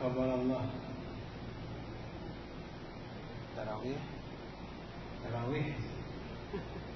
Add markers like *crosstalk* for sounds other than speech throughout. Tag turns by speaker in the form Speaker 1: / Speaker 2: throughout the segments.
Speaker 1: Qabalallah Tarawih. Tarawih. *laughs*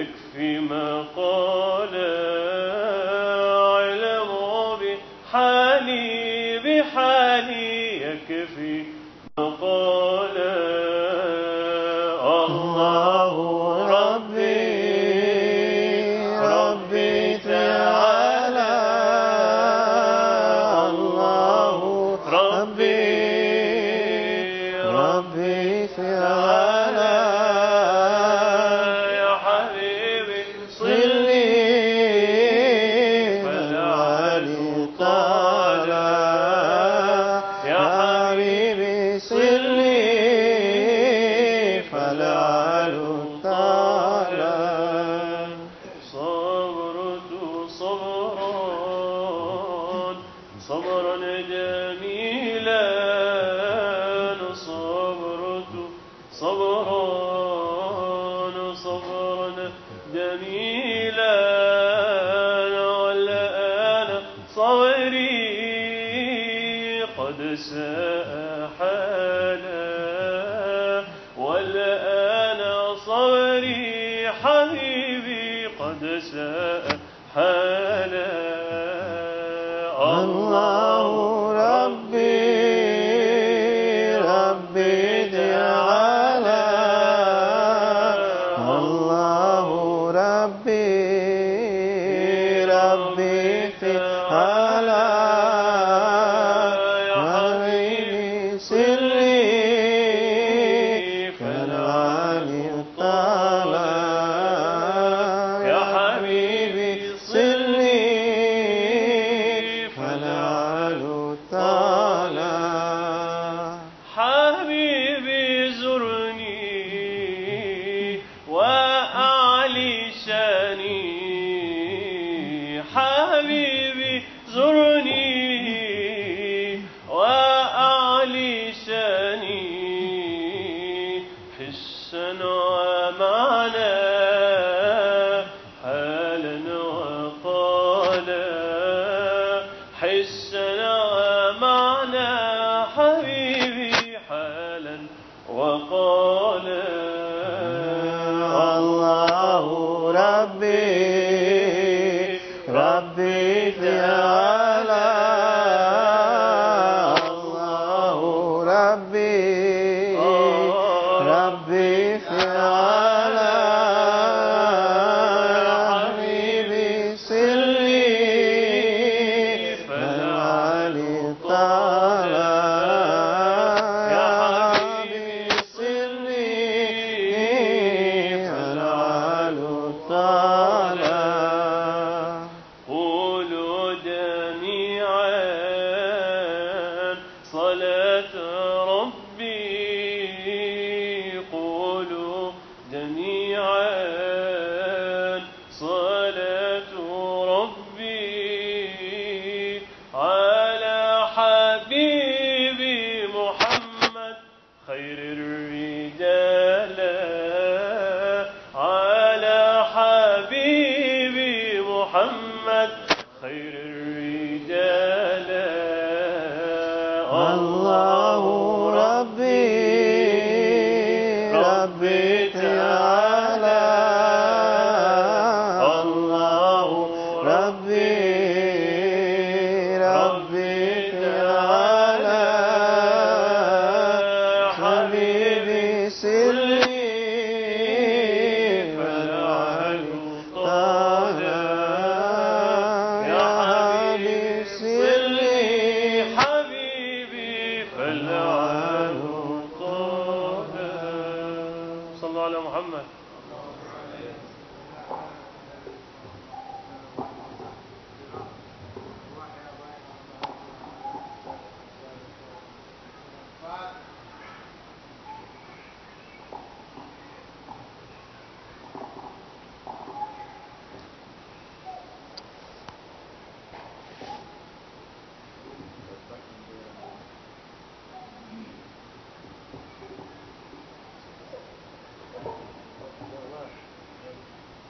Speaker 1: يكفي ما قال اعلم بحالي بحالي يكفي ما قال.
Speaker 2: الله ربي ربي تعالى. الله ربي ربي تعالى.
Speaker 1: جميلا صبرت صبرا صبرا جميلا والآن صبري قد سأحالا والآن صبري حبيبي قد سأحالا
Speaker 2: الله
Speaker 1: sana محمد